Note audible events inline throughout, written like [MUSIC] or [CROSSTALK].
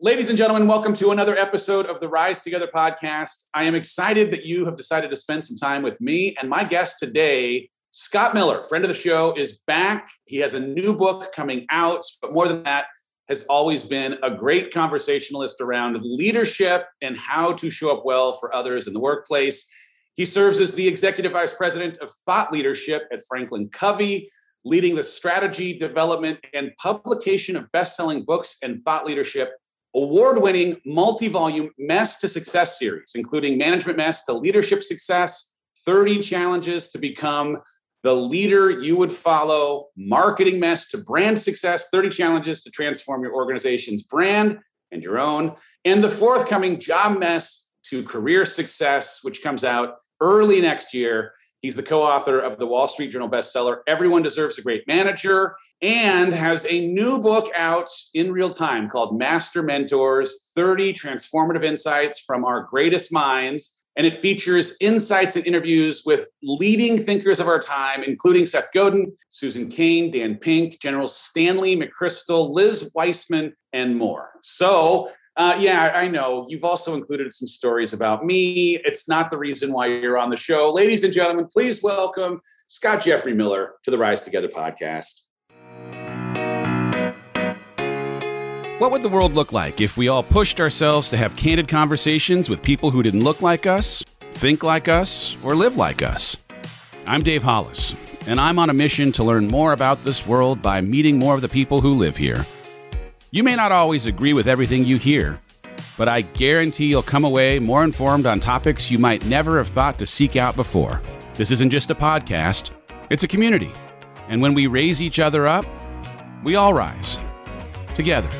Ladies and gentlemen, welcome to another episode of the Rise Together podcast. I am excited that you have decided to spend some time with me and my guest today, Scott Miller, friend of the show, is back. He has a new book coming out, but more than that, has always been a great conversationalist around leadership and how to show up well for others in the workplace. He serves as the executive vice president of thought leadership at Franklin Covey, leading the strategy, development, and publication of best selling books and thought leadership award winning multi volume Mess to Success series, including Management Mess to Leadership Success, 30 Challenges to Become the Leader You Would Follow, Marketing Mess to Brand Success, 30 Challenges to Transform Your Organization's Brand and Your Own, and the forthcoming Job Mess to Career Success, which comes out early next year. He's the co author of the Wall Street Journal bestseller, Everyone Deserves a Great Manager, and has a new book out in real time called Master Mentors 30 Transformative Insights from Our Greatest Minds. And it features insights and interviews with leading thinkers of our time, including Seth Godin, Susan Cain, Dan Pink, General Stanley McChrystal, Liz Wiseman, and more. So, uh, yeah, I know. You've also included some stories about me. It's not the reason why you're on the show. Ladies and gentlemen, please welcome Scott Jeffrey Miller to the Rise Together podcast. What would the world look like if we all pushed ourselves to have candid conversations with people who didn't look like us, think like us, or live like us? I'm Dave Hollis, and I'm on a mission to learn more about this world by meeting more of the people who live here. You may not always agree with everything you hear, but I guarantee you'll come away more informed on topics you might never have thought to seek out before. This isn't just a podcast, it's a community. And when we raise each other up, we all rise. Together.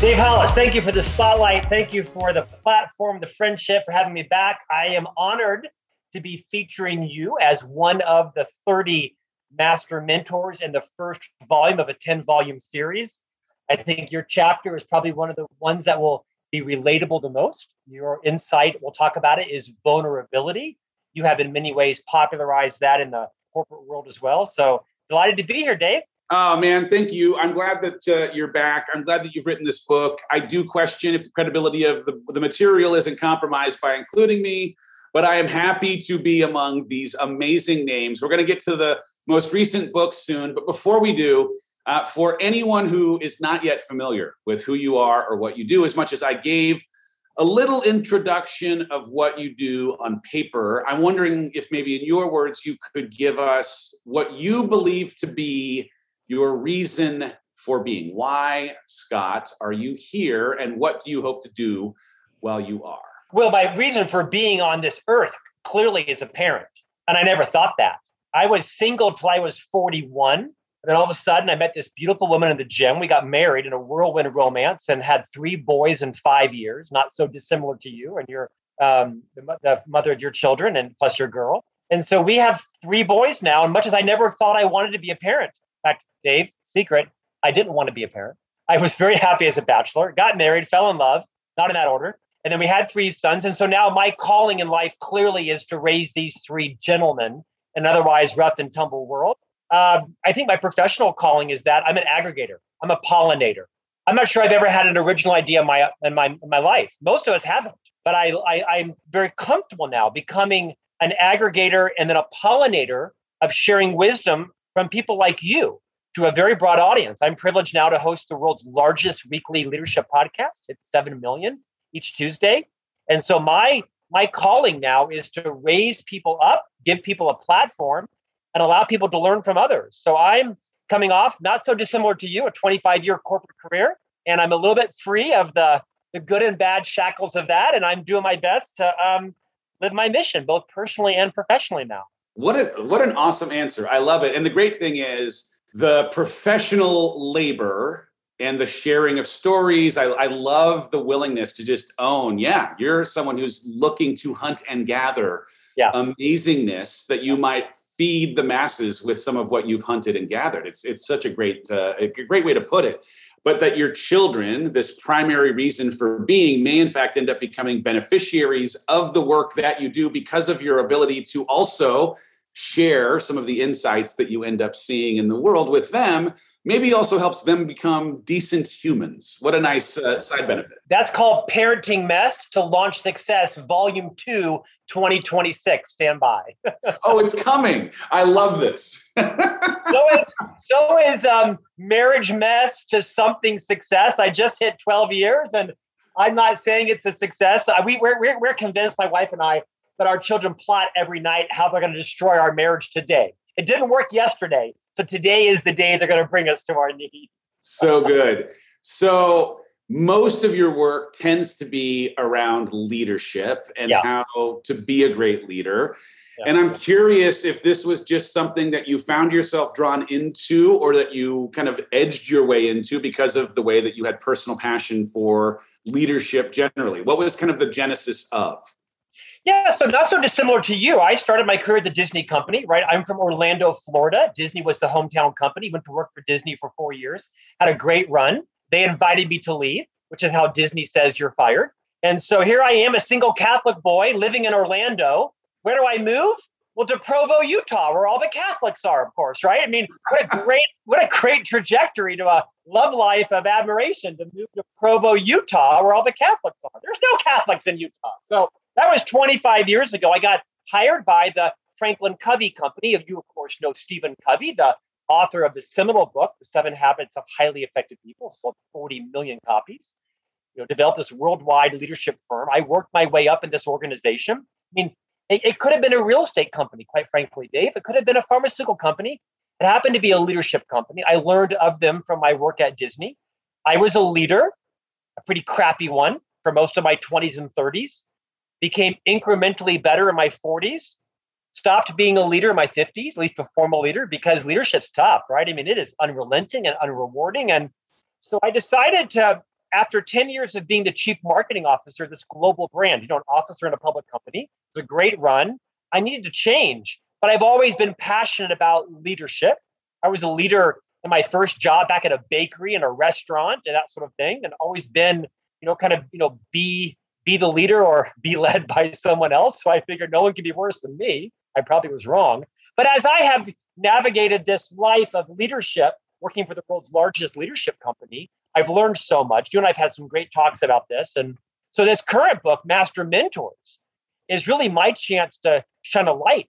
Dave Hollis, thank you for the spotlight. Thank you for the platform, the friendship, for having me back. I am honored to be featuring you as one of the 30 master mentors in the first volume of a 10 volume series. I think your chapter is probably one of the ones that will be relatable the most. Your insight, we'll talk about it, is vulnerability. You have, in many ways, popularized that in the corporate world as well. So delighted to be here, Dave. Oh man, thank you. I'm glad that uh, you're back. I'm glad that you've written this book. I do question if the credibility of the, the material isn't compromised by including me but I am happy to be among these amazing names. We're going to get to the most recent book soon, but before we do, uh, for anyone who is not yet familiar with who you are or what you do, as much as I gave a little introduction of what you do on paper, I'm wondering if maybe in your words you could give us what you believe to be your reason for being. Why, Scott, are you here and what do you hope to do while you are? Well, my reason for being on this earth clearly is apparent. And I never thought that. I was single till I was 41. And then all of a sudden, I met this beautiful woman in the gym. We got married in a whirlwind romance and had three boys in five years, not so dissimilar to you and your um, the, the mother of your children and plus your girl. And so we have three boys now. And much as I never thought I wanted to be a parent, in fact, Dave, secret, I didn't want to be a parent. I was very happy as a bachelor, got married, fell in love, not in that order, and then we had three sons. And so now my calling in life clearly is to raise these three gentlemen in an otherwise rough and tumble world. Um, I think my professional calling is that I'm an aggregator. I'm a pollinator. I'm not sure I've ever had an original idea in my in my in my life. Most of us haven't, but I, I I'm very comfortable now becoming an aggregator and then a pollinator of sharing wisdom from people like you to a very broad audience. I'm privileged now to host the world's largest weekly leadership podcast. It's seven million each Tuesday. And so my my calling now is to raise people up, give people a platform, and allow people to learn from others. So I'm coming off not so dissimilar to you, a 25 year corporate career, and I'm a little bit free of the the good and bad shackles of that, and I'm doing my best to um, live my mission, both personally and professionally now. What a what an awesome answer! I love it. And the great thing is the professional labor and the sharing of stories. I, I love the willingness to just own, yeah, you're someone who's looking to hunt and gather yeah. amazingness that you might feed the masses with some of what you've hunted and gathered. It's it's such a great uh, a great way to put it. But that your children, this primary reason for being, may in fact end up becoming beneficiaries of the work that you do because of your ability to also share some of the insights that you end up seeing in the world with them maybe also helps them become decent humans. What a nice uh, side benefit. That's called Parenting Mess to Launch Success, Volume 2, 2026. Stand by. [LAUGHS] oh, it's coming. I love this. [LAUGHS] so is so is um, Marriage Mess to Something Success. I just hit 12 years and I'm not saying it's a success. We, we're, we're, we're convinced, my wife and I, that our children plot every night how they're going to destroy our marriage today. It didn't work yesterday. So today is the day they're going to bring us to our knees. So good. So most of your work tends to be around leadership and yeah. how to be a great leader. Yeah. And I'm curious if this was just something that you found yourself drawn into or that you kind of edged your way into because of the way that you had personal passion for leadership generally. What was kind of the genesis of? Yeah, so not so dissimilar to you. I started my career at the Disney Company, right? I'm from Orlando, Florida. Disney was the hometown company. Went to work for Disney for four years. Had a great run. They invited me to leave, which is how Disney says you're fired. And so here I am, a single Catholic boy living in Orlando. Where do I move? Well, to Provo, Utah, where all the Catholics are, of course, right? I mean, what a great, what a great trajectory to a love life of admiration to move to Provo, Utah, where all the Catholics are. There's no Catholics in Utah. So that was 25 years ago. I got hired by the Franklin Covey Company. If you, of course, know Stephen Covey, the author of the seminal book, The Seven Habits of Highly Effective People, sold 40 million copies. You know, developed this worldwide leadership firm. I worked my way up in this organization. I mean, it, it could have been a real estate company, quite frankly, Dave. It could have been a pharmaceutical company. It happened to be a leadership company. I learned of them from my work at Disney. I was a leader, a pretty crappy one for most of my 20s and 30s became incrementally better in my 40s, stopped being a leader in my 50s, at least a formal leader, because leadership's tough, right? I mean, it is unrelenting and unrewarding. And so I decided to, after 10 years of being the chief marketing officer of this global brand, you know, an officer in a public company, it's a great run. I needed to change, but I've always been passionate about leadership. I was a leader in my first job back at a bakery and a restaurant and that sort of thing, and always been, you know, kind of, you know, be be the leader or be led by someone else. So I figured no one can be worse than me. I probably was wrong. But as I have navigated this life of leadership, working for the world's largest leadership company, I've learned so much. You and I've had some great talks about this. And so this current book, Master Mentors, is really my chance to shine a light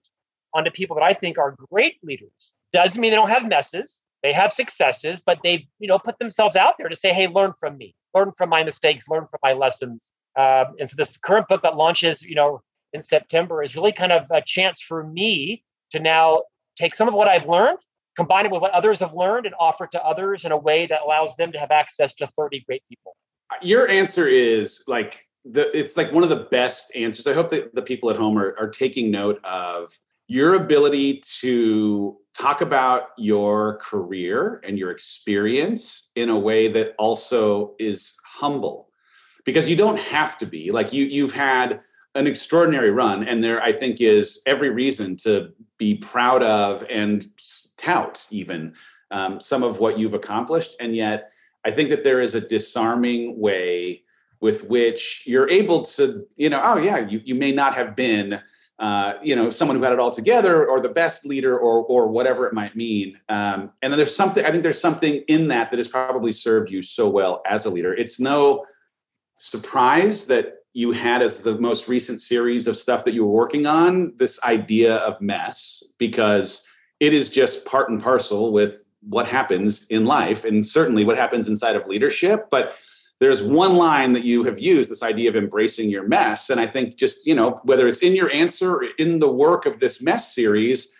onto people that I think are great leaders. Doesn't mean they don't have messes. They have successes, but they've, you know, put themselves out there to say, hey, learn from me, learn from my mistakes, learn from my lessons. Um, and so this current book that launches, you know, in September is really kind of a chance for me to now take some of what I've learned, combine it with what others have learned, and offer it to others in a way that allows them to have access to 30 great people. Your answer is like the it's like one of the best answers. I hope that the people at home are, are taking note of your ability to talk about your career and your experience in a way that also is humble because you don't have to be. Like you you've had an extraordinary run and there i think is every reason to be proud of and tout even um, some of what you've accomplished. And yet i think that there is a disarming way with which you're able to you know oh yeah you, you may not have been uh, you know someone who had it all together or the best leader or or whatever it might mean. Um, and then there's something i think there's something in that that has probably served you so well as a leader. It's no surprise that you had as the most recent series of stuff that you were working on this idea of mess because it is just part and parcel with what happens in life and certainly what happens inside of leadership. But there's one line that you have used this idea of embracing your mess. And i think just you know whether it's in your answer or in the work of this mess series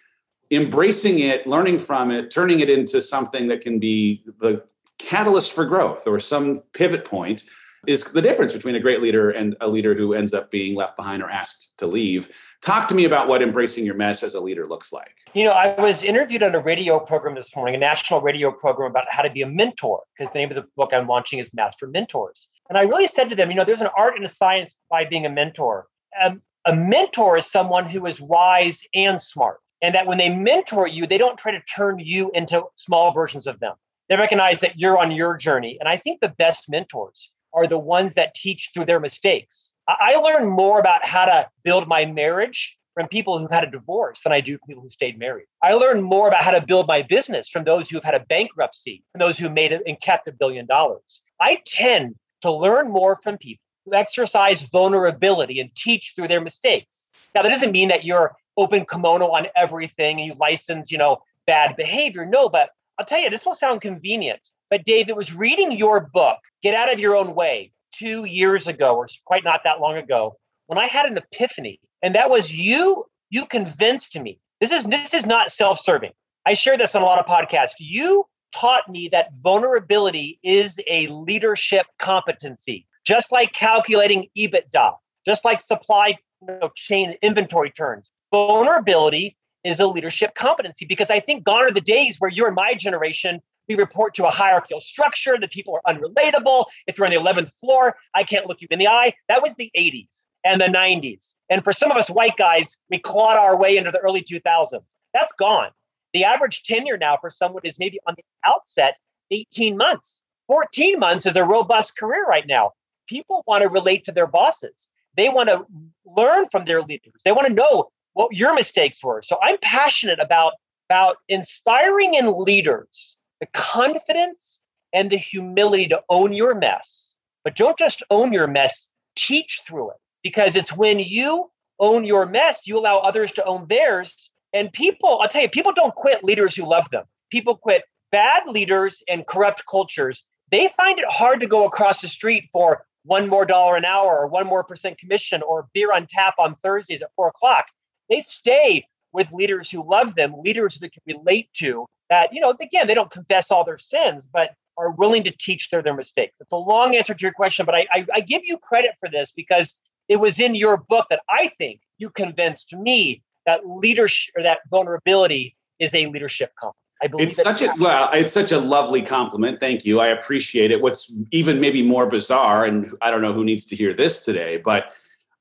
embracing it learning from it turning it into something that can be the catalyst for growth or some pivot point is the difference between a great leader and a leader who ends up being left behind or asked to leave. Talk to me about what embracing your mess as a leader looks like. You know, I was interviewed on a radio program this morning, a national radio program about how to be a mentor, because the name of the book I'm launching is Master Mentors. And I really said to them, you know, there's an art and a science by being a mentor. Um, a mentor is someone who is wise and smart. And that when they mentor you, they don't try to turn you into small versions of them. They recognize that you're on your journey. And I think the best mentors are the ones that teach through their mistakes. I learned more about how to build my marriage from people who've had a divorce than I do from people who stayed married. I learned more about how to build my business from those who've had a bankruptcy and those who made it and kept a billion dollars. I tend to learn more from people who exercise vulnerability and teach through their mistakes. Now, that doesn't mean that you're open kimono on everything and you license, you know, bad behavior. No, but I'll tell you, this will sound convenient. But Dave, it was reading your book, Get Out of Your Own Way, two years ago, or quite not that long ago, when I had an epiphany. And that was you, you convinced me. This is this is not self-serving. I share this on a lot of podcasts. You taught me that vulnerability is a leadership competency, just like calculating EBITDA, just like supply you know, chain inventory turns. Vulnerability is a leadership competency because I think gone are the days where you're in my generation we report to a hierarchical structure that people are unrelatable. If you're on the 11th floor, I can't look you in the eye. That was the 80s and the 90s. And for some of us white guys, we clawed our way into the early 2000s. That's gone. The average tenure now for someone is maybe on the outset 18 months. 14 months is a robust career right now. People want to relate to their bosses. They want to learn from their leaders. They want to know what your mistakes were. So I'm passionate about, about inspiring in leaders the confidence and the humility to own your mess. But don't just own your mess, teach through it. Because it's when you own your mess, you allow others to own theirs. And people, I'll tell you, people don't quit leaders who love them. People quit bad leaders and corrupt cultures. They find it hard to go across the street for one more dollar an hour or one more percent commission or beer on tap on Thursdays at four o'clock. They stay with leaders who love them, leaders that can relate to, that, you know, again, they don't confess all their sins, but are willing to teach their, their mistakes. It's a long answer to your question, but I, I, I give you credit for this because it was in your book that I think you convinced me that leadership or that vulnerability is a leadership compliment. I believe it's such a well, it's such a lovely compliment. Thank you. I appreciate it. What's even maybe more bizarre, and I don't know who needs to hear this today, but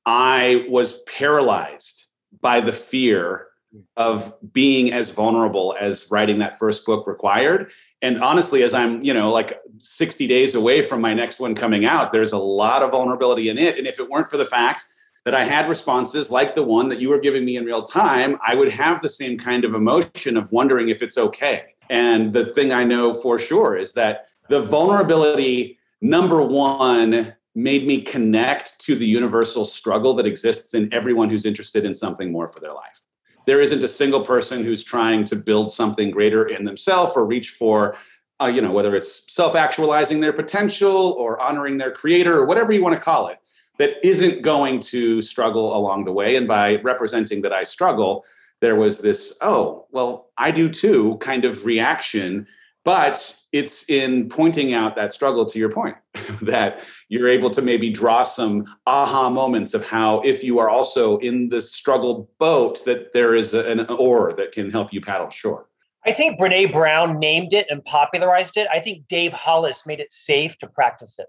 I was paralyzed by the fear of being as vulnerable as writing that first book required. And honestly as i'm you know like 60 days away from my next one coming out there's a lot of vulnerability in it. And if it weren't for the fact that i had responses like the one that you were giving me in real time i would have the same kind of emotion of wondering if it's okay. And the thing i know for sure is that the vulnerability number one made me connect to the universal struggle that exists in everyone who's interested in something more for their life there isn't a single person who's trying to build something greater in themselves or reach for uh, you know whether it's self-actualizing their potential or honoring their creator or whatever you want to call it that isn't going to struggle along the way. And by representing that i struggle there was this oh well i do too kind of reaction but it's in pointing out that struggle to your point [LAUGHS] that you're able to maybe draw some aha moments of how if you are also in the struggle boat that there is an oar that can help you paddle shore. I think brene brown named it and popularized it. I think dave hollis made it safe to practice it.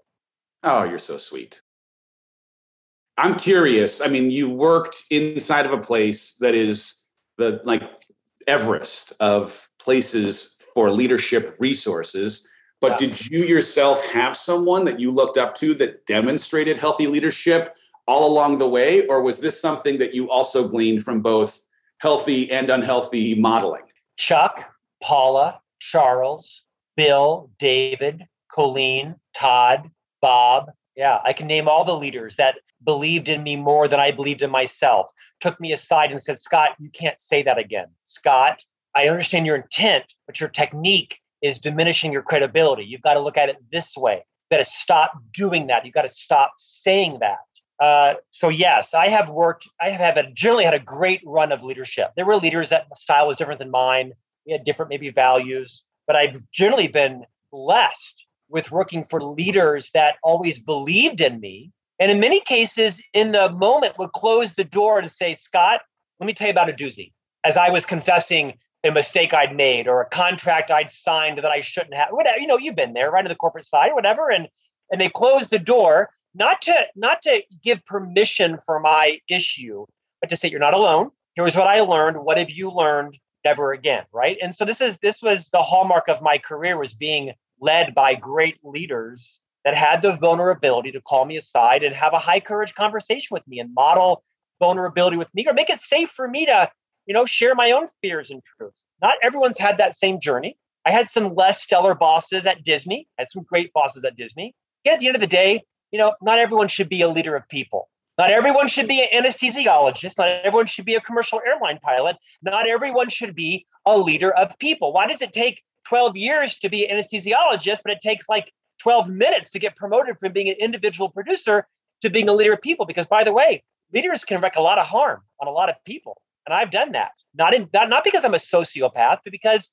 Oh you're so sweet. I'm curious. I mean you worked inside of a place that is the like everest of places for leadership resources. But did you yourself have someone that you looked up to that demonstrated healthy leadership all along the way? Or was this something that you also gleaned from both healthy and unhealthy modeling? Chuck, Paula, Charles, Bill, David, Colleen, Todd, Bob. Yeah, I can name all the leaders that believed in me more than I believed in myself. Took me aside and said, Scott, you can't say that again. Scott, I understand your intent, but your technique is diminishing your credibility. You've got to look at it this way. You've got to stop doing that. You've got to stop saying that. Uh, so yes, I have worked. I have generally had a great run of leadership. There were leaders that style was different than mine. We had different maybe values, but I've generally been blessed with working for leaders that always believed in me. And in many cases, in the moment, would close the door and say, Scott, let me tell you about a doozy. As I was confessing a mistake I'd made or a contract I'd signed that I shouldn't have, whatever, you know, you've been there, right on the corporate side, or whatever. And and they closed the door, not to not to give permission for my issue, but to say you're not alone. Here's what I learned. What have you learned? Never again, right? And so this is this was the hallmark of my career was being led by great leaders that had the vulnerability to call me aside and have a high courage conversation with me and model vulnerability with me or make it safe for me to, you know, share my own fears and truths. Not everyone's had that same journey. I had some less stellar bosses at Disney, I had some great bosses at Disney. Again, at the end of the day, you know, not everyone should be a leader of people. Not everyone should be an anesthesiologist. Not everyone should be a commercial airline pilot. Not everyone should be a leader of people. Why does it take 12 years to be an anesthesiologist, but it takes like 12 minutes to get promoted from being an individual producer to being a leader of people? Because by the way, leaders can wreak a lot of harm on a lot of people. And I've done that. Not in not, not because I'm a sociopath, but because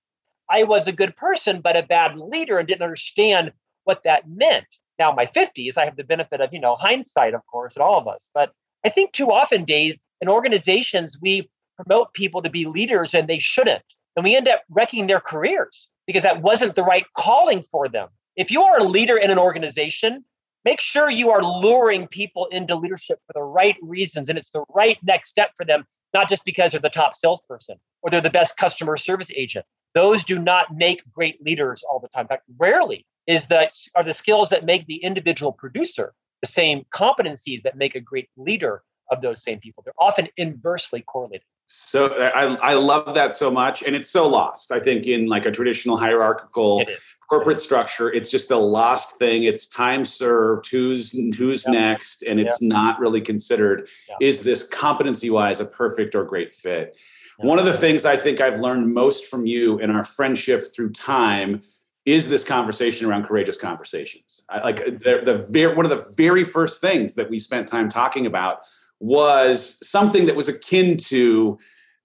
I was a good person, but a bad leader and didn't understand what that meant. Now, my 50s, I have the benefit of, you know, hindsight, of course, at all of us. But I think too often, Dave, in organizations, we promote people to be leaders and they shouldn't. And we end up wrecking their careers because that wasn't the right calling for them. If you are a leader in an organization, make sure you are luring people into leadership for the right reasons and it's the right next step for them, not just because they're the top salesperson or they're the best customer service agent. Those do not make great leaders all the time. In fact, rarely is the are the skills that make the individual producer the same competencies that make a great leader of those same people. They're often inversely correlated. So I, I love that so much. And it's so lost, I think, in like a traditional hierarchical corporate structure. It's just a lost thing. It's time served, who's who's next, and it's not really considered is this competency wise a perfect or great fit. One of the things I think I've learned most from you in our friendship through time is this conversation around courageous conversations. I, like the, the very, one of the very first things that we spent time talking about was something that was akin to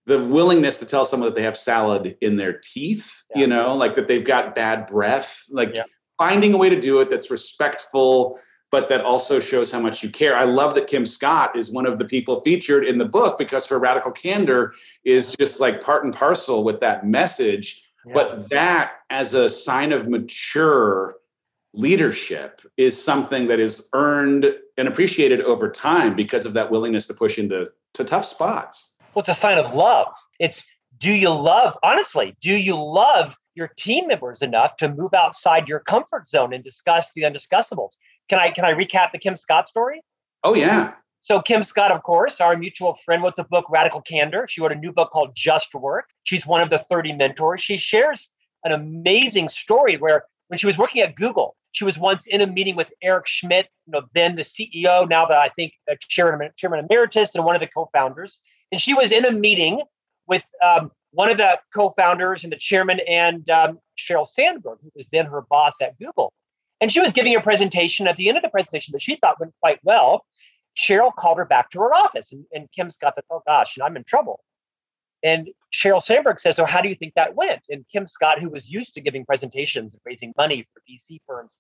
the willingness to tell someone that they have salad in their teeth, yeah. you know, like that they've got bad breath, like yeah. finding a way to do it that's respectful, but that also shows how much you care. I love that Kim Scott is one of the people featured in the book because her radical candor is just like part and parcel with that message but that, as a sign of mature leadership, is something that is earned and appreciated over time because of that willingness to push into to tough spots. Well, it's a sign of love. It's do you love, honestly, do you love your team members enough to move outside your comfort zone and discuss the undiscussables? Can I can I recap the Kim Scott story? Oh yeah. So, Kim Scott, of course, our mutual friend, wrote the book Radical Candor. She wrote a new book called Just Work. She's one of the 30 mentors. She shares an amazing story where when she was working at Google, she was once in a meeting with Eric Schmidt, you know, then the CEO, now that I think chairman, chairman emeritus and one of the co-founders. And she was in a meeting with um, one of the co-founders and the chairman and um, Sheryl Sandberg, who was then her boss at Google. And she was giving a presentation at the end of the presentation that she thought went quite well. Sheryl called her back to her office, and, and Kim's got the, oh gosh, and I'm in trouble. And Sheryl Sandberg says, So, how do you think that went? And Kim Scott, who was used to giving presentations and raising money for VC firms,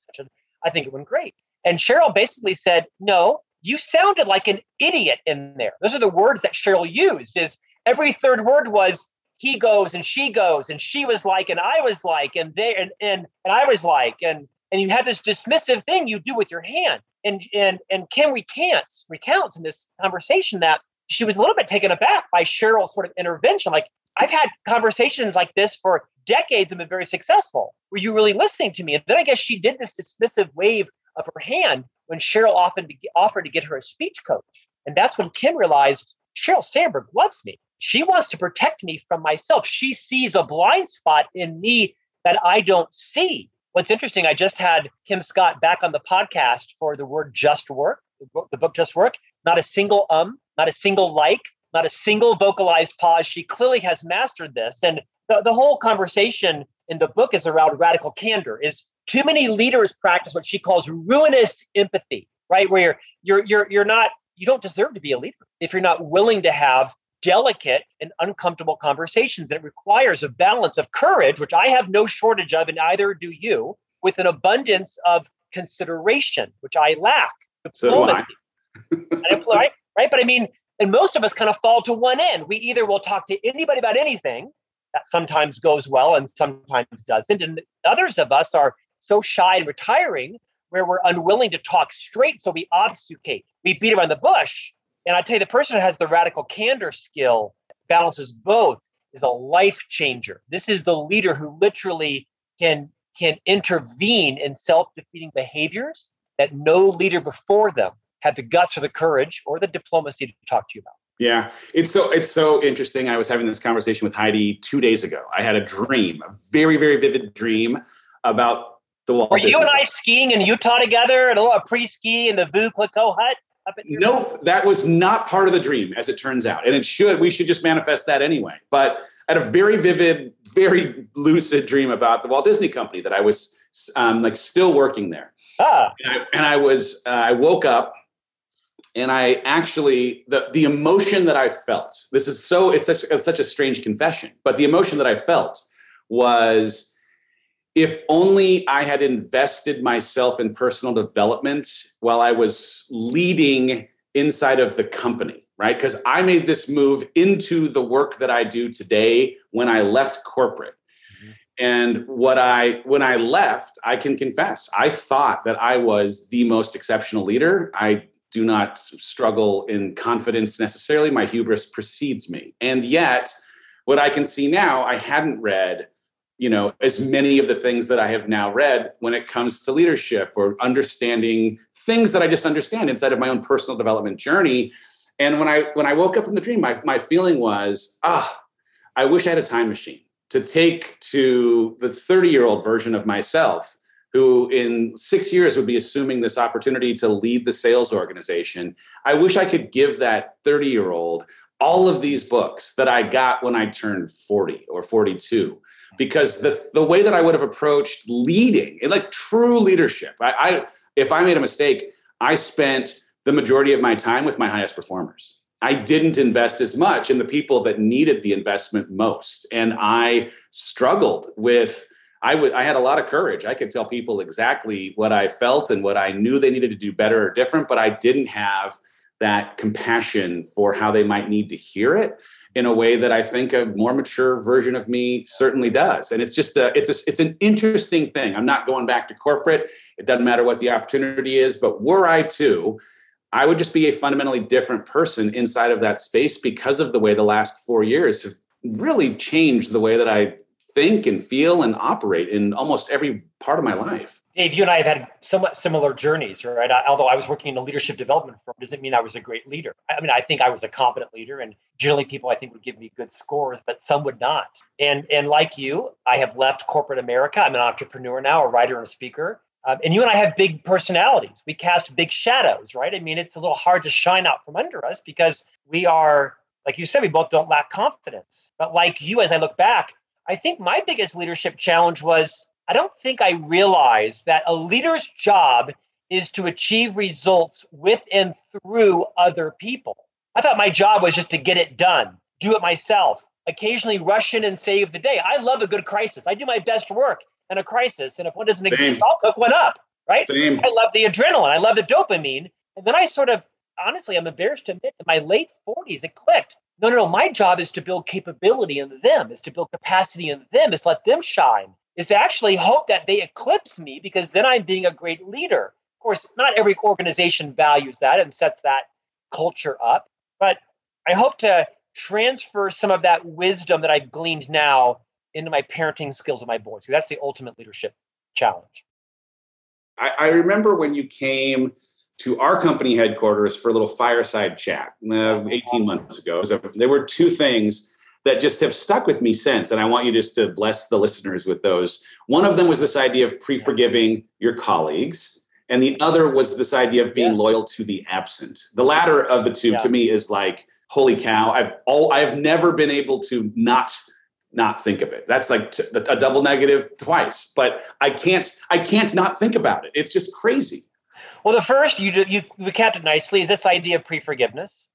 I think it went great. And Sheryl basically said, No, you sounded like an idiot in there. Those are the words that Sheryl used, is every third word was he goes and she goes, and she was like, and I was like, and they and and, and I was like, and and you had this dismissive thing you do with your hand and and and Kim recounts recounts in this conversation that she was a little bit taken aback by Sheryl's sort of intervention. Like I've had conversations like this for decades and been very successful. Were you really listening to me? And then I guess she did this dismissive wave of her hand when Sheryl often offered to get her a speech coach. And that's when Kim realized Sheryl Sandberg loves me. She wants to protect me from myself. She sees a blind spot in me that I don't see. What's interesting, I just had Kim Scott back on the podcast for the word just work, the book, the book Just Work. Not a single um, not a single like, not a single vocalized pause. She clearly has mastered this. And the, the whole conversation in the book is around radical candor. Is too many leaders practice what she calls ruinous empathy, right? Where you're you're you're, you're not you don't deserve to be a leader if you're not willing to have delicate and uncomfortable conversations. And it requires a balance of courage, which I have no shortage of, and either do you, with an abundance of consideration, which I lack. Diplomacy. So I. [LAUGHS] right? Right? But I mean, and most of us kind of fall to one end. We either will talk to anybody about anything, that sometimes goes well and sometimes doesn't. And others of us are so shy and retiring where we're unwilling to talk straight. So we obfuscate, we beat around the bush. And I tell you, the person who has the radical candor skill, balances both, is a life changer. This is the leader who literally can can intervene in self-defeating behaviors that no leader before them had the guts or the courage or the diplomacy to talk to you about. Yeah, it's so it's so interesting. I was having this conversation with Heidi two days ago. I had a dream, a very very vivid dream about the Walt. Were Disney you and I skiing in Utah together at a little pre-ski in the Veuve Clicquot hut? Nope, that was not part of the dream, as it turns out, and it should. We should just manifest that anyway. But I had a very vivid, very lucid dream about the Walt Disney Company that I was um, like still working there. Ah. And I, and I was, uh, I woke up and I actually the the emotion that I felt. This is so it's such it's such a strange confession, but the emotion that I felt was if only I had invested myself in personal development while I was leading inside of the company, right? Because I made this move into the work that I do today when I left corporate. Mm-hmm. And what I when I left, I can confess, I thought that I was the most exceptional leader. I do not struggle in confidence necessarily. My hubris precedes me. And yet, what I can see now, I hadn't read, you know, as many of the things that I have now read when it comes to leadership or understanding things that I just understand inside of my own personal development journey. And when I when I woke up from the dream, my, my feeling was, ah, I wish I had a time machine to take to the 30 year old version of myself who in six years would be assuming this opportunity to lead the sales organization. I wish I could give that 30 year old all of these books that I got when I turned 40 or 42. Because the, the way that I would have approached leading, like true leadership, I, I if I made a mistake, I spent the majority of my time with my highest performers. I didn't invest as much in the people that needed the investment most. And I struggled with I would I had a lot of courage. I could tell people exactly what I felt and what I knew they needed to do better or different, but I didn't have that compassion for how they might need to hear it in a way that I think a more mature version of me certainly does. And it's just a it's a, it's an interesting thing. I'm not going back to corporate. It doesn't matter what the opportunity is, but were I to I would just be a fundamentally different person inside of that space because of the way the last 4 years have really changed the way that I think and feel and operate in almost every part of my life. Dave, you and I have had somewhat similar journeys, right? I, although I was working in a leadership development firm, doesn't mean I was a great leader. I mean, I think I was a competent leader, and generally people I think would give me good scores, but some would not. And and like you, I have left corporate America. I'm an entrepreneur now, a writer and a speaker. Um, and you and I have big personalities. We cast big shadows, right? I mean, it's a little hard to shine out from under us because we are, like you said, we both don't lack confidence. But like you, as I look back, I think my biggest leadership challenge was I don't think I realized that a leader's job is to achieve results with and through other people. I thought my job was just to get it done, do it myself, occasionally rush in and save the day. I love a good crisis. I do my best work in a crisis. And if one doesn't exist, I'll cook one up, right? Same. I love the adrenaline. I love the dopamine. And then I sort of, honestly, I'm embarrassed to admit, in my late 40s, it clicked no, no, no. My job is to build capability in them, is to build capacity in them, is let them shine, is to actually hope that they eclipse me because then I'm being a great leader. Of course, not every organization values that and sets that culture up, but I hope to transfer some of that wisdom that I've gleaned now into my parenting skills with my boys. So that's the ultimate leadership challenge. I, I remember when you came to our company headquarters for a little fireside chat uh, 18 months ago. So there were two things that just have stuck with me since, and I want you just to bless the listeners with those. One of them was this idea of pre forgiving your colleagues. And the other was this idea of being yeah. loyal to the absent. The latter of the two yeah. to me is like, holy cow, I've all I've never been able to not not think of it. That's like t- a double negative twice, but I can't I can't not think about it. It's just crazy. Well, the first you you recapped it nicely is this idea of pre-forgiveness.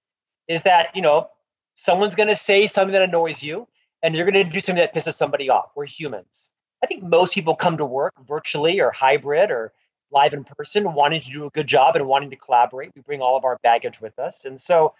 Is that you know someone's going to say something that annoys you, and you're going to do something that pisses somebody off. We're humans. I think most people come to work virtually or hybrid or live in person, wanting to do a good job and wanting to collaborate. We bring all of our baggage with us. And so,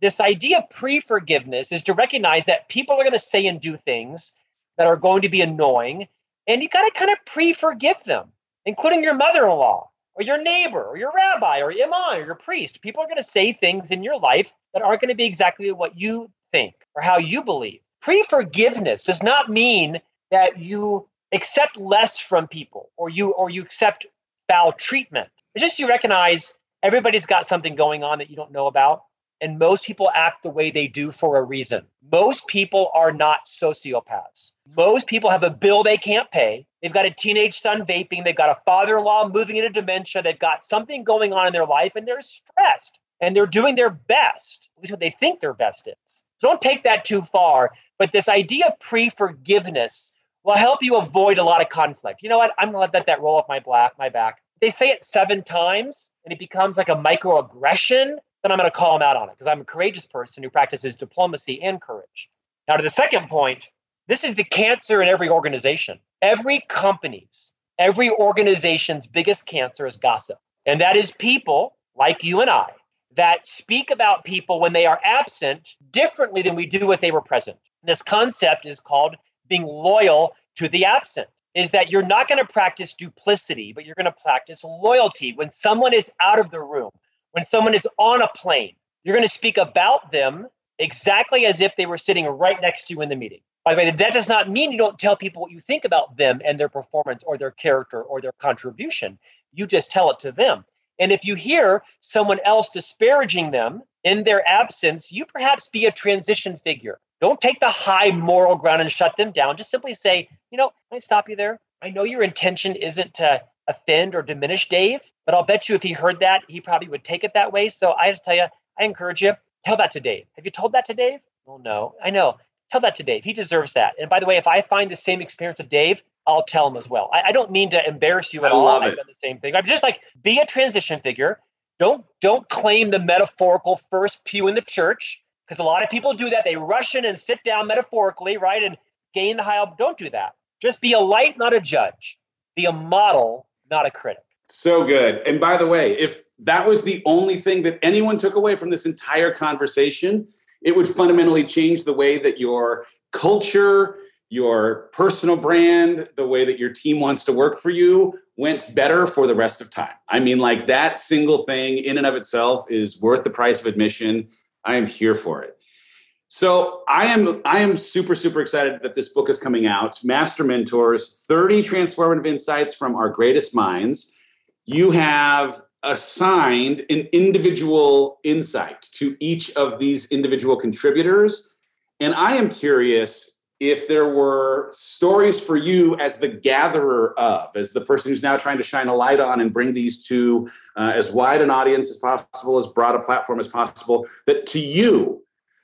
this idea of pre forgiveness is to recognize that people are going to say and do things that are going to be annoying. And you got to kind of pre forgive them, including your mother in law or your neighbor or your rabbi or your imam or your priest. People are going to say things in your life that aren't going to be exactly what you think or how you believe. Pre forgiveness does not mean that you accept less from people or you or you accept foul treatment. It's just you recognize everybody's got something going on that you don't know about. And most people act the way they do for a reason. Most people are not sociopaths. Most people have a bill they can't pay. They've got a teenage son vaping. They've got a father in law moving into dementia. They've got something going on in their life and they're stressed and they're doing their best, at least what they think their best is. So don't take that too far. But this idea of pre forgiveness will help you avoid a lot of conflict. You know what? I'm going to let that roll off my, black, my back. They say it seven times and it becomes like a microaggression then I'm going to call them out on it because I'm a courageous person who practices diplomacy and courage. Now, to the second point, this is the cancer in every organization. Every company's, every organization's biggest cancer is gossip. And that is people like you and I that speak about people when they are absent differently than we do when they were present. This concept is called being loyal to the absent. Is that you're not going to practice duplicity, but you're going to practice loyalty. When someone is out of the room, when someone is on a plane, you're going to speak about them exactly as if they were sitting right next to you in the meeting. By the way, that does not mean you don't tell people what you think about them and their performance or their character or their contribution. You just tell it to them. And if you hear someone else disparaging them in their absence, you perhaps be a transition figure. Don't take the high moral ground and shut them down. Just simply say, you know, can I stop you there? I know your intention isn't to offend or diminish Dave, but I'll bet you if he heard that, he probably would take it that way. So I have to tell you, I encourage you, tell that to Dave. Have you told that to Dave? Oh, no. I know. Tell that to Dave. He deserves that. And by the way, if I find the same experience with Dave, I'll tell him as well. I, I don't mean to embarrass you at I all. I've it. done the same thing. I'm just like, be a transition figure. Don't don't claim the metaphorical first pew in the church because a lot of people do that. They rush in and sit down metaphorically, right, and gain the high. Don't do that. Just be a light, not a judge. Be a model, not a critic. So good. And by the way, if that was the only thing that anyone took away from this entire conversation, it would fundamentally change the way that your culture, your personal brand, the way that your team wants to work for you went better for the rest of time. I mean, like that single thing in and of itself is worth the price of admission. I am here for it. So I am I am super super excited that this book is coming out. Master Mentors: 30 transformative insights from our greatest minds. You have assigned an individual insight to each of these individual contributors, and I am curious if there were stories for you as the gatherer of, as the person who's now trying to shine a light on and bring these to uh, as wide an audience as possible, as broad a platform as possible, that to you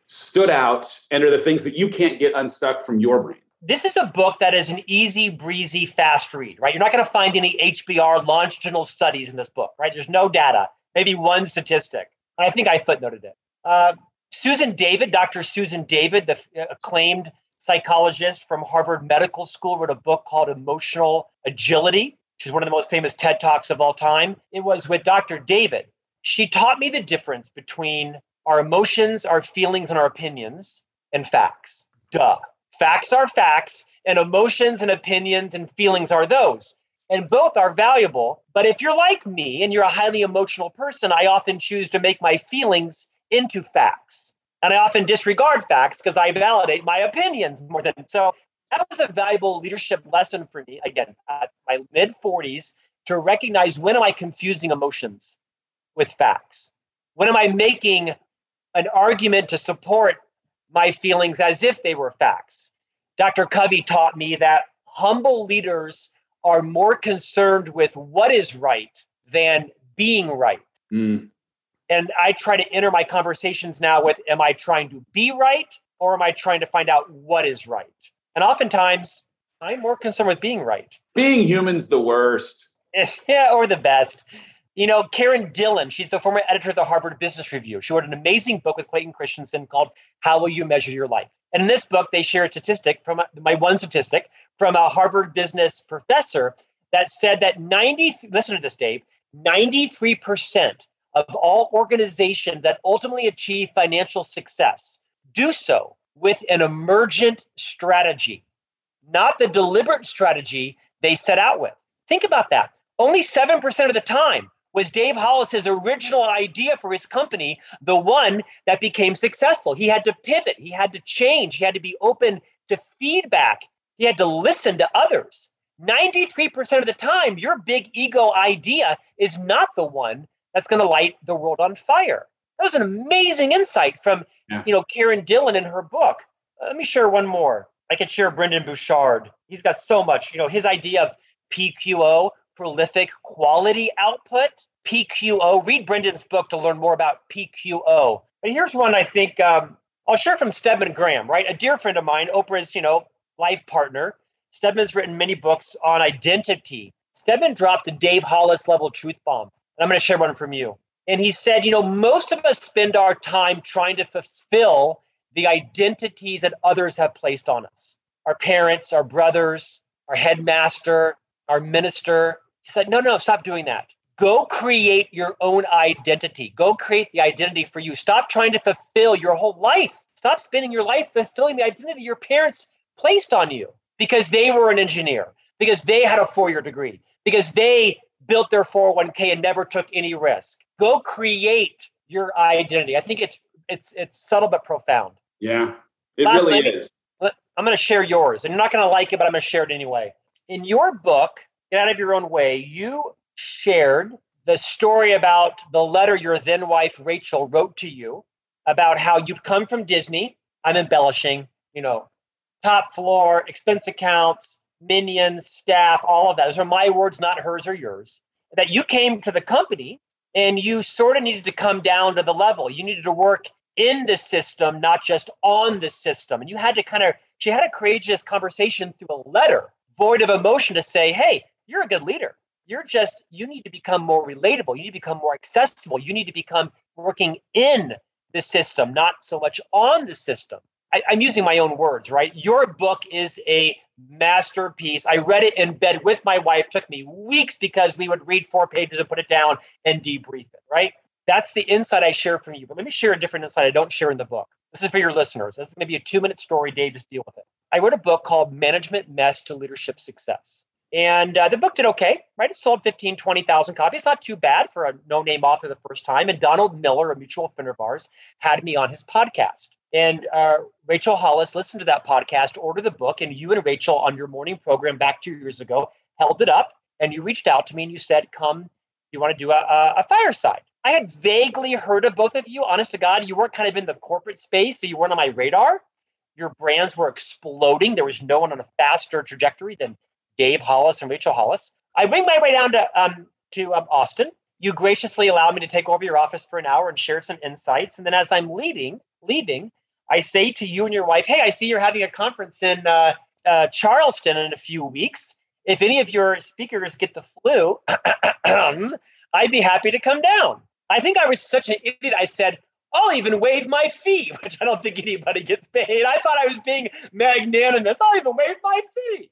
stood out and are the things that you can't get unstuck from your brain? This is a book that is an easy, breezy, fast read, right? You're not going to find any HBR longitudinal studies in this book, right? There's no data, maybe one statistic. And I think I footnoted it. Uh, Susan David, Dr. Susan David, the acclaimed psychologist from Harvard Medical School, wrote a book called Emotional Agility, which is one of the most famous TED Talks of all time. It was with Dr. David. She taught me the difference between our emotions, our feelings, and our opinions, and facts. Duh. Facts are facts, and emotions and opinions and feelings are those. And both are valuable. But if you're like me and you're a highly emotional person, I often choose to make my feelings into facts. And I often disregard facts because I validate my opinions more than so. That was a valuable leadership lesson for me, again, at my mid 40s, to recognize when am I confusing emotions with facts? When am I making an argument to support my feelings as if they were facts. Dr. Covey taught me that humble leaders are more concerned with what is right than being right. Mm. And I try to enter my conversations now with am I trying to be right or am I trying to find out what is right? And oftentimes I'm more concerned with being right. Being human's the worst. [LAUGHS] yeah, or the best. You know, Karen Dillon, she's the former editor of the Harvard Business Review. She wrote an amazing book with Clayton Christensen called How Will You Measure Your Life? And in this book, they share a statistic from my one statistic from a Harvard business professor that said that 90, listen to this, Dave, 93% of all organizations that ultimately achieve financial success do so with an emergent strategy, not the deliberate strategy they set out with. Think about that. Only 7% of the time was Dave Hollis's original idea for his company the one that became successful. He had to pivot, he had to change, he had to be open to feedback, he had to listen to others. 93% of the time, your big ego idea is not the one that's going to light the world on fire. That was an amazing insight from, yeah. you know, Karen Dillon in her book. Let me share one more. I could share Brendon Burchard. He's got so much, you know, his idea of PQO, prolific quality output, PQO. Read Brendon's book to learn more about PQO. But here's one I think um, I'll share from Stedman Graham, right? A dear friend of mine, Oprah's, you know, life partner. Stedman's written many books on identity. Stedman dropped the Dave Hollis level truth bomb. And I'm going to share one from you. And he said, you know, most of us spend our time trying to fulfill the identities that others have placed on us our parents, our brothers, our headmaster, our minister. He said, no, no, stop doing that. Go create your own identity. Go create the identity for you. Stop trying to fulfill your whole life. Stop spending your life fulfilling the identity your parents placed on you because they were an engineer, because they had a four year degree, because they built their 401k and never took any risk. Go create your identity. I think it's it's it's subtle but profound. Yeah, it Last really is. I'm going to share yours, and you're not going to like it, but I'm going to share it anyway. In your book, Get Out of Your Own Way, you shared the story about the letter your then wife Rachel wrote to you about how you'd come from Disney. I'm embellishing, you know, top floor, expense accounts, minions, staff, all of that. Those are my words, not hers or yours. That you came to the company and you sort of needed to come down to the level. You needed to work in the system, not just on the system. And you had to kind of, she had a courageous conversation through a letter void of emotion to say, hey, you're a good leader. You're just, you need to become more relatable. You need to become more accessible. You need to become working in the system, not so much on the system. I, am using my own words, right? Your book is a masterpiece. I read it in bed with my wife. It took me weeks because we would read four pages and put it down and debrief it, right? That's the insight I share from you. But let me share a different insight I don't share in the book. This is for your listeners. This is maybe a two minute story, Dave. Just deal with it. I wrote a book called Management Mess to Leadership Success. And uh, the book did okay, right? It sold 15, 20,000 copies. Not too bad for a no name author the first time. And Donald Miller, a mutual friend of ours, had me on his podcast. And uh, Rachel Hollis listened to that podcast, ordered the book, and you and Rachel on your morning program back two years ago held it up. And you reached out to me and you said, Come, you want to do a, a, a fireside. I had vaguely heard of both of you. Honest to God, you weren't kind of in the corporate space, so you weren't on my radar. Your brands were exploding. There was no one on a faster trajectory than Dave Hollis and Rachel Hollis. I winged my way down to um, to um, Austin. You graciously allowed me to take over your office for an hour and share some insights. And then as I'm leaving, leaving, I say to you and your wife, hey, I see you're having a conference in uh, uh, Charleston in a few weeks. If any of your speakers get the flu, [CLEARS THROAT] I'd be happy to come down. I think I was such an idiot. I said, I'll even waive my fee, [LAUGHS] which I don't think anybody gets paid. I thought I was being magnanimous. I'll even waive my fee.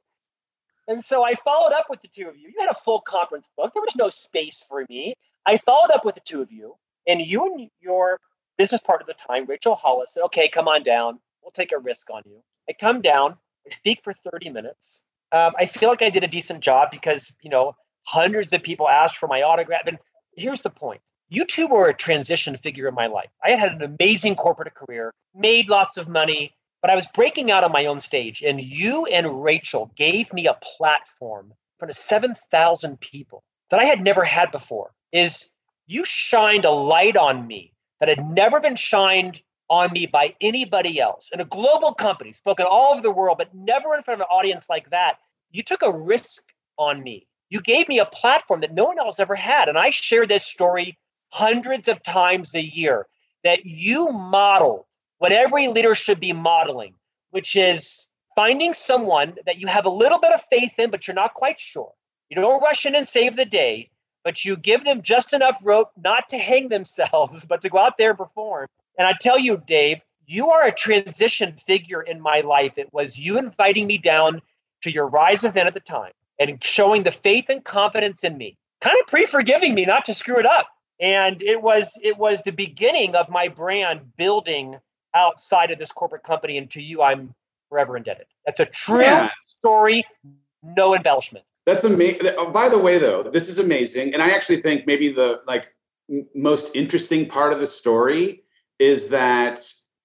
And so I followed up with the two of you. You had a full conference book. There was no space for me. I followed up with the two of you, and you and your business part of the time, Rachel Hollis, said, okay, come on down. We'll take a risk on you. I come down, I speak for 30 minutes. Um, I feel like I did a decent job because, you know, hundreds of people asked for my autograph. And here's the point. You two were a transition figure in my life. I had an amazing corporate career, made lots of money, but I was breaking out on my own stage. And you and Rachel gave me a platform in front of 7,000 people that I had never had before. Is you shined a light on me that had never been shined on me by anybody else in a global company, spoken all over the world, but never in front of an audience like that. You took a risk on me. You gave me a platform that no one else ever had. And I share this story hundreds of times a year that you model what every leader should be modeling, which is finding someone that you have a little bit of faith in, but you're not quite sure. You don't rush in and save the day, but you give them just enough rope not to hang themselves, [LAUGHS] but to go out there and perform. And I tell you, Dave, you are a transition figure in my life. It was you inviting me down to your Rise event at the time and showing the faith and confidence in me, kind of pre-forgiving me not to screw it up. And it was it was the beginning of my brand building outside of this corporate company. And to you, I'm forever indebted. That's a true yeah. story, no embellishment. That's amazing. Oh, by the way, though, this is amazing, and I actually think maybe the like most interesting part of the story is that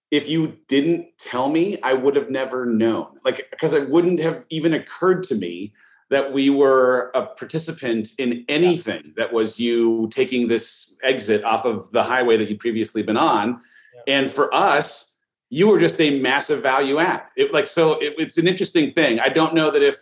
if you didn't tell me, I would have never known. Like, because it wouldn't have even occurred to me that we were a participant in anything yeah. that was you taking this exit off of the highway that you'd previously been on. And for us, you were just a massive value add. It, like, so it, it's an interesting thing. I don't know that if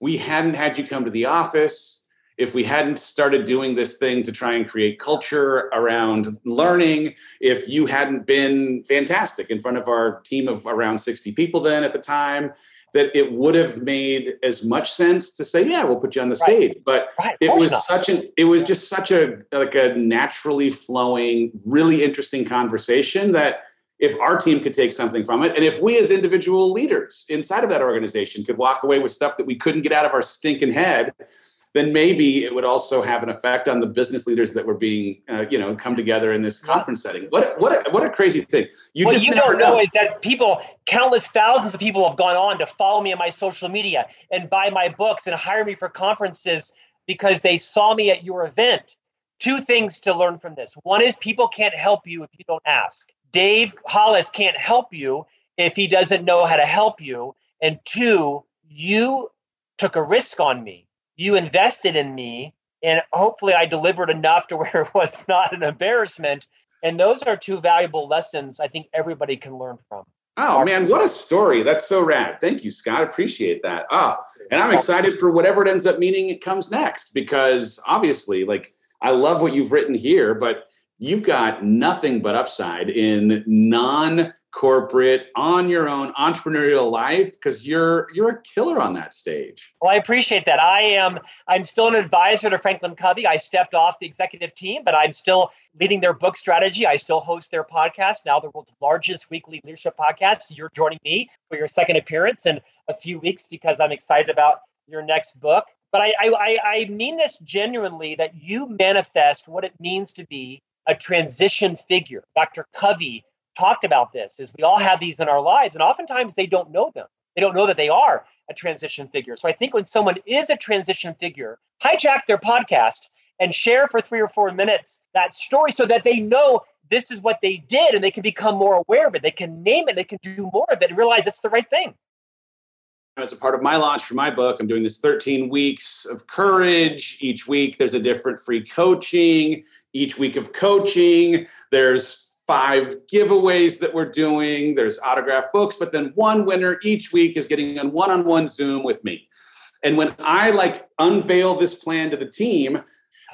we hadn't had you come to the office, if we hadn't started doing this thing to try and create culture around learning, if you hadn't been fantastic in front of our team of around 60 people then at the time, that it would have made as much sense to say, yeah, we'll put you on the stage. Right. But right. it was not. such an it was just such a like a naturally flowing, really interesting conversation that if our team could take something from it, and if we as individual leaders inside of that organization could walk away with stuff that we couldn't get out of our stinking head then maybe it would also have an effect on the business leaders that were being, uh, you know, come together in this conference setting. What what a, what a crazy thing! You what just you don't know. know is that people, countless thousands of people, have gone on to follow me on my social media and buy my books and hire me for conferences because they saw me at your event. Two things to learn from this. One is people can't help you if you don't ask. Dave Hollis can't help you if he doesn't know how to help you. And two, you took a risk on me you invested in me and hopefully I delivered enough to [LAUGHS] where it was not an embarrassment. And those are two valuable lessons I think everybody can learn from. Oh man, what a story. That's so rad. Thank you, Scott. Appreciate that. Ah, and I'm excited for whatever it ends up meaning it comes next because obviously, like, I love what you've written here, but you've got nothing but upside in non corporate on your own entrepreneurial life because you're you're a killer on that stage. Well i appreciate that. I am i'm still an advisor to franklin covey. I stepped off the executive team but i'm still leading their book strategy. I still host their podcast now the world's largest weekly leadership podcast. You're joining me for your second appearance in a few weeks because i'm excited about your next book. But I, I i mean this genuinely that you manifest what it means to be a transition figure. Dr covey talked about this is we all have these in our lives and oftentimes they don't know them they don't know that they are a transition figure so i think when someone is a transition figure hijack their podcast and share for three or four minutes that story so that they know this is what they did and they can become more aware of it they can name it they can do more of it and realize it's the right thing as a part of my launch for my book, I'm doing this 13 weeks of courage. Each week, there's a different free coaching. Each week of coaching, there's five giveaways that we're doing. There's autograph books, but then one winner each week is getting on one-on-one Zoom with me. And when I like unveil this plan to the team,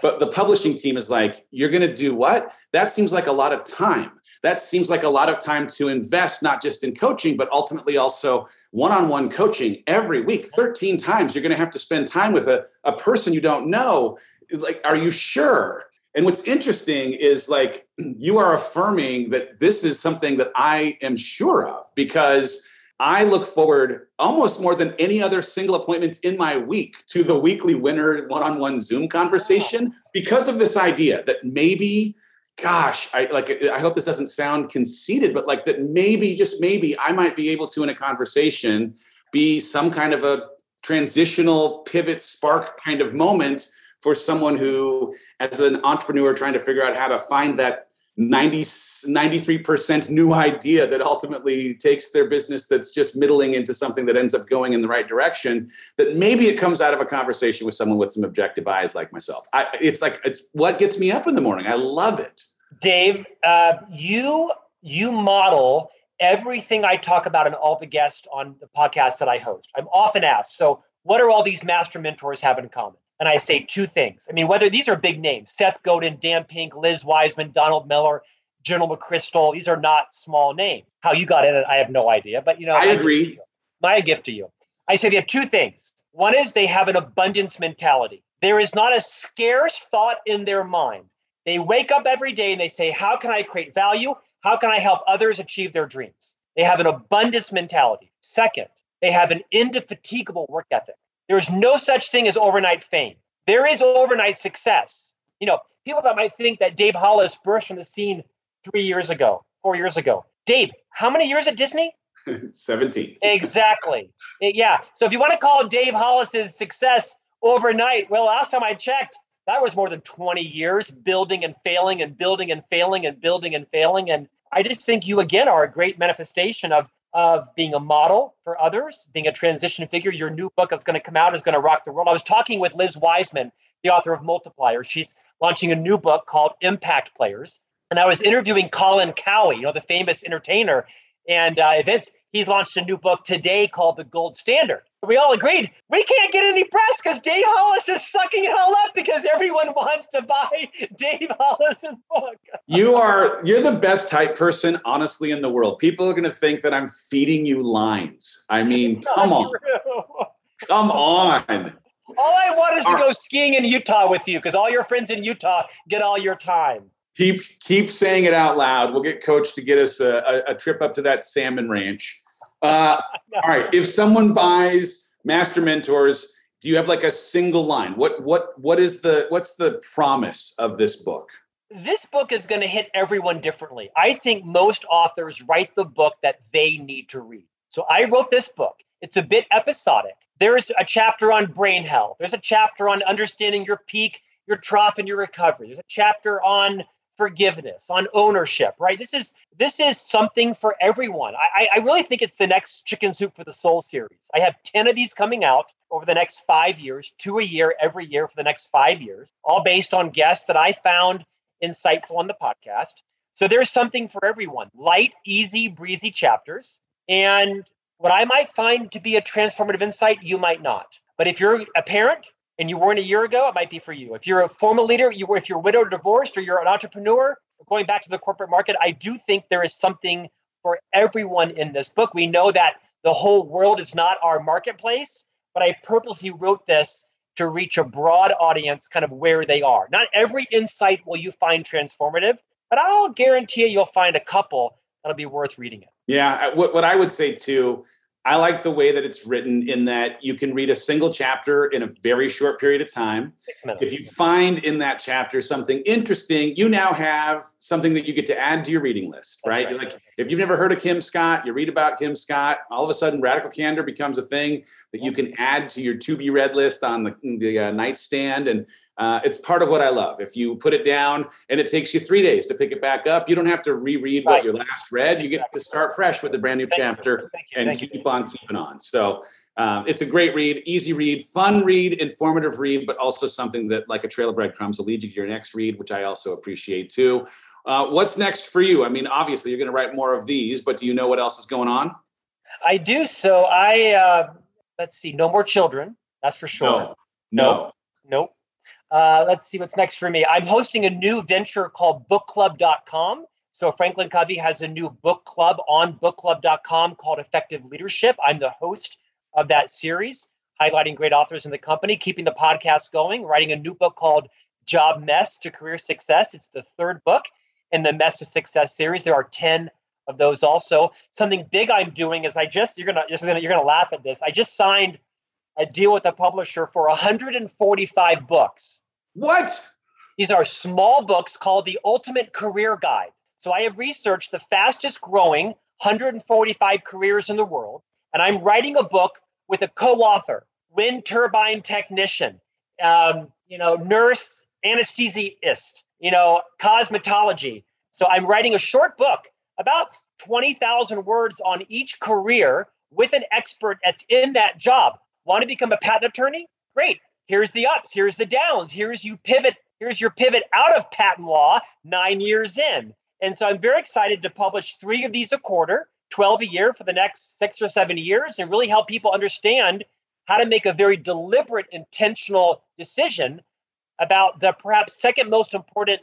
but the publishing team is like, "You're going to do what?" That seems like a lot of time. That seems like a lot of time to invest not just in coaching, but ultimately also one-on-one coaching every week, 13 times. You're going to have to spend time with a, a person you don't know. Like, are you sure? And what's interesting is like [CLEARS THROAT] you are affirming that this is something that I am sure of because I look forward almost more than any other single appointment in my week to the weekly winner one on one Zoom conversation because of this idea that maybe, gosh, I like, I hope this doesn't sound conceited, but like that maybe, just maybe, I might be able to, in a conversation, be some kind of a transitional pivot spark kind of moment for someone who, as an entrepreneur, trying to figure out how to find that 90, 93% new idea that ultimately takes their business that's just middling into something that ends up going in the right direction, that maybe it comes out of a conversation with someone with some objective eyes like myself. I, it's like, it's what gets me up in the morning. I love it. Dave, uh, you you model everything I talk about in all the guests on the podcast that I host. I'm often asked, so what are all these master mentors have in common? And I say two things. I mean, whether these are big names, Seth Godin, Dan Pink, Liz Wiseman, Donald Miller, General McChrystal, these are not small names. How you got in it, I have no idea. But you know, I agree. My gift to you. I say they have two things. One is they have an abundance mentality. There is not a scarce thought in their mind. They wake up every day and they say, How can I create value? How can I help others achieve their dreams? They have an abundance mentality. Second, They have an indefatigable work ethic. There's no such thing as overnight fame. There is overnight success. You know, people that might think that Dave Hollis burst from the scene three years ago, four years ago. Dave, how many years at Disney? [LAUGHS] 17. Exactly. Eh, yeah. So if you want to call Dave Hollis's success overnight, well, last time I checked, that was more than 20 years building and failing and building and failing and building and failing. And I just think you again are a great manifestation of of being a model for others, being a transition figure. Your new book that's going to come out is going to rock the world. I was talking with Liz Wiseman, the author of Multiplier. She's launching a new book called Impact Players. And I was interviewing Colin Cowie, you know, the famous entertainer and uh, events he's launched a new book today called The Gold Standard. We all agreed we can't get any press because Dave Hollis is sucking it all up because everyone wants to buy Dave Hollis's book. [LAUGHS] you are you're the best type person, honestly, in the world. People are going to think that I'm feeding you lines. I mean, [LAUGHS] come on, come on. All I want is to go skiing in Utah with you because all your friends in Utah get all your time keep keep saying it out loud. We'll get Coach to get us a, a, a trip up to that salmon ranch. Uh, [LAUGHS] all right. If someone buys Master Mentors, do you have like a single line? What what what is the what's the promise of this book? This book is going to hit everyone differently. I think most authors write the book that they need to read. So I wrote this book. It's a bit episodic. There's a chapter on brain health. There's a chapter on understanding your peak, your trough, and your recovery. There's a chapter on forgiveness, on ownership, right? This is this is something for everyone. I, I really think it's the next Chicken Soup for the Soul series. I have 10 of these coming out over the next five years, two a year every year for the next five years, all based on guests that I found insightful on the podcast. So there's something for everyone. Light, easy, breezy chapters. And what I might find to be a transformative insight, you might not. But if you're a parent, and you weren't a year ago, it might be for you. If you're a former leader, you if you're widowed or divorced, or you're an entrepreneur, going back to the corporate market, I do think there is something for everyone in this book. We know that the whole world is not our marketplace, but I purposely wrote this to reach a broad audience kind of where they are. Not every insight will you find transformative, but I'll guarantee you you'll find a couple that'll be worth reading it. Yeah, what, what I would say too I like the way that it's written in that you can read a single chapter in a very short period of time. If you find in that chapter something interesting, you now have something that you get to add to your reading list, right? right. Like if you've never heard of Kim Scott, you read about Kim Scott, all of a sudden radical candor becomes a thing that you can add to your to be read list on the, the uh, nightstand and uh, it's part of what I love. If you put it down and it takes you three days to pick it back up, you don't have to reread right. what you last read. You get to start fresh with a brand new Thank chapter you. and keep on keeping on. So um, it's a great read, easy read, fun read, informative read, but also something that, like a trail of breadcrumbs, will lead you to your next read, which I also appreciate too. Uh, what's next for you? I mean, obviously, you're going to write more of these, but do you know what else is going on? I do. So I uh, let's see, no more children. That's for sure. No. No. Nope. Uh, let's see what's next for me. I'm hosting a new venture called bookclub.com. So Franklin Covey has a new book club on bookclub.com called Effective Leadership. I'm the host of that series, highlighting great authors in the company, keeping the podcast going, writing a new book called Job Mess to Career Success. It's the third book in the Mess to Success series. There are 10 of those also. Something big I'm doing is I just you're gonna just gonna you're gonna laugh at this. I just signed a deal with a publisher for 145 books. What? These are small books called The Ultimate Career Guide. So I have researched the fastest growing 145 careers in the world, and I'm writing a book with a co-author, wind turbine technician, um, you know, nurse, anesthesiist, you know, cosmetology. So I'm writing a short book about 20,000 words on each career with an expert that's in that job. Want to become a patent attorney? Great. Here's the ups, here's the downs, here's you pivot, here's your pivot out of patent law nine years in. And so I'm very excited to publish three of these a quarter, 12 a year for the next six or seven years, and really help people understand how to make a very deliberate, intentional decision about the perhaps second most important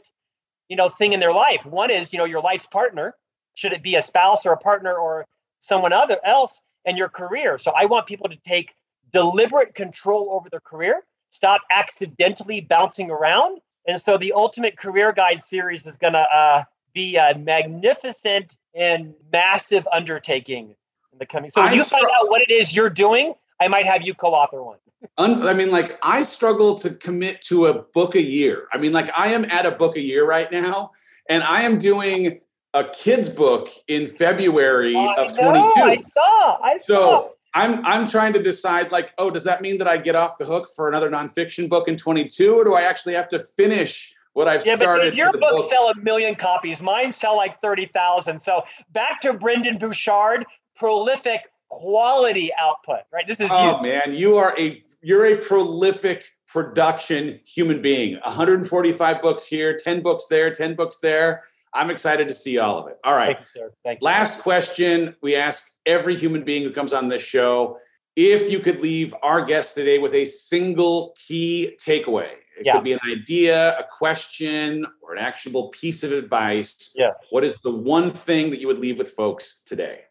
you know thing in their life one is you know your life's partner should it be a spouse or a partner or someone other else and your career so i want people to take deliberate control over their career, stop accidentally bouncing around. And so the Ultimate Career Guide series is going to uh, be a magnificent and massive undertaking in the coming. So when I you str- find out what it is you're doing, I might have you co-author one. I mean, like, I struggle to commit to a book a year. I mean, like, I am at a book a year right now, and I am doing a kid's book in February of 22. I saw. I saw. I'm I'm trying to decide like, oh, does that mean that I get off the hook for another nonfiction book in 22, or do I actually have to finish what I've Yeah, started? dude, your books book? sell a million copies. Mine sell like 30,000. So back to Brendon Burchard, prolific quality output, right? This is Oh man, you are a you're a prolific production human being. 145 books here, 10 books there, 10 books there. I'm excited to see all of it. All right. Thank you, sir. Thank you. Last question we ask every human being who comes on this show if you could leave our guest today with a single key takeaway. It Yeah. could be an idea, a question, or an actionable piece of advice. Yeah. What is the one thing that you would leave with folks today?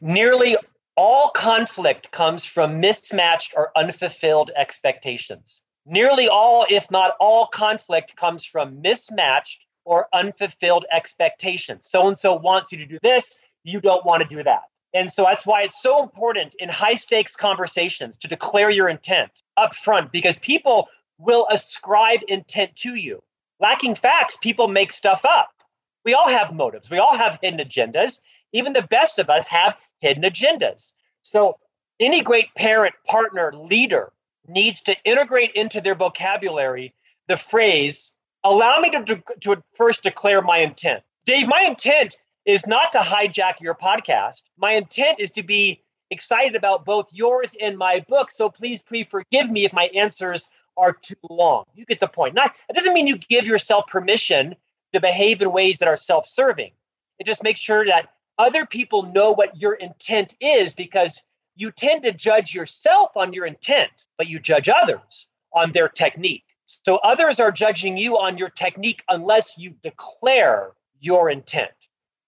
Nearly all conflict comes from mismatched or unfulfilled expectations. Nearly all, if not all, conflict comes from mismatched or unfulfilled expectations. So and so wants you to do this, you don't want to do that. And so that's why it's so important in high stakes conversations to declare your intent up front because people will ascribe intent to you. Lacking facts, people make stuff up. We all have motives, we all have hidden agendas. Even the best of us have hidden agendas. So, any great parent, partner, leader needs to integrate into their vocabulary the phrase, allow me to, to, first declare my intent. Dave, my intent is not to hijack your podcast. My intent is to be excited about both yours and my book. So please, please forgive me if my answers are too long. You get the point. Not it doesn't mean you give yourself permission to behave in ways that are self-serving. It just makes sure that other people know what your intent is because you tend to judge yourself on your intent, but you judge others on their technique. So others are judging you on your technique unless you declare your intent.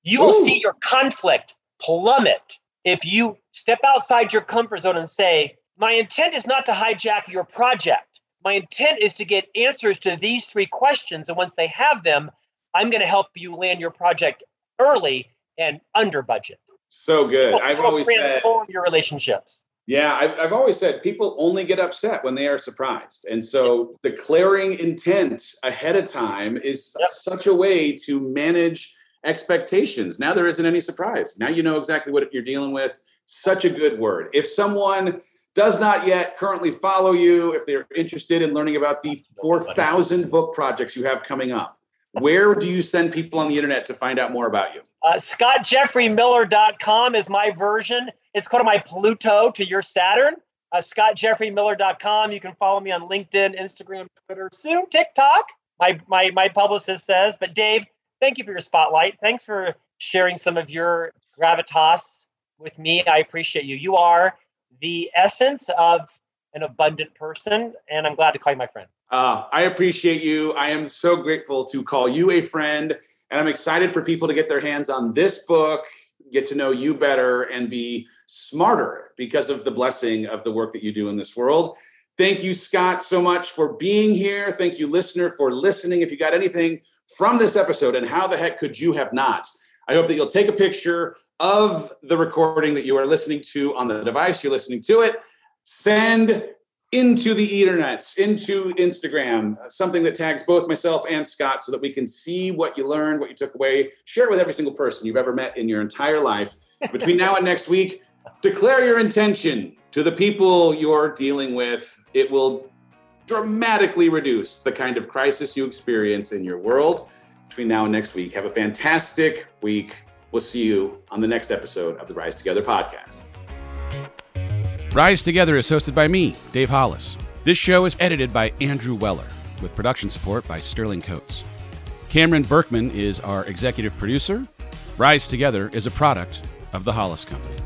You will Ooh. see your conflict plummet if you step outside your comfort zone and say, My intent is not to hijack your project. My intent is to get answers to these three questions. And once they have them, I'm going to help you land your project early and under budget. So good. It'll- I've always said, your relationships. Yeah, I've, I've always said people only get upset when they are surprised. And so declaring intent ahead of time is Yep. such a way to manage expectations. Now there isn't any surprise. Now you know exactly what you're dealing with. Such a good word. If someone does not yet currently follow you, if they're interested in learning about the 4,000 book projects you have coming up, where do you send people on the internet to find out more about you? Uh, ScottJeffreyMiller.com is my version. It's called my Pluto to your Saturn. Uh, ScottJeffreyMiller.com. You can follow me on LinkedIn, Instagram, Twitter, soon TikTok. My my my publicist says. But Dave, thank you for your spotlight. Thanks for sharing some of your gravitas with me. I appreciate you. You are the essence of an abundant person, and I'm glad to call you my friend. Uh, I appreciate you. I am so grateful to call you a friend. And I'm excited for people to get their hands on this book, get to know you better, and be smarter because of the blessing of the work that you do in this world. Thank you, Scott, so much for being here. Thank you, listener, for listening. If you got anything from this episode, and how the heck could you have not? I hope that you'll take a picture of the recording that you are listening to on the device you're listening to it. Send into the ethernet, into Instagram, uh, something that tags both myself and Scott so that we can see what you learned, what you took away, share it with every single person you've ever met in your entire life. Between now and next week, declare your intention to the people you're dealing with. It will dramatically reduce the kind of crisis you experience in your world. Between now and next week, have a fantastic week. We'll see you on the next episode of the Rise Together podcast. Rise Together is hosted by me, Dave Hollis. This show is edited by Andrew Weller, with production support by Sterling Coates. Cameron Berkman is our executive producer. Rise Together is a product of the Hollis Company.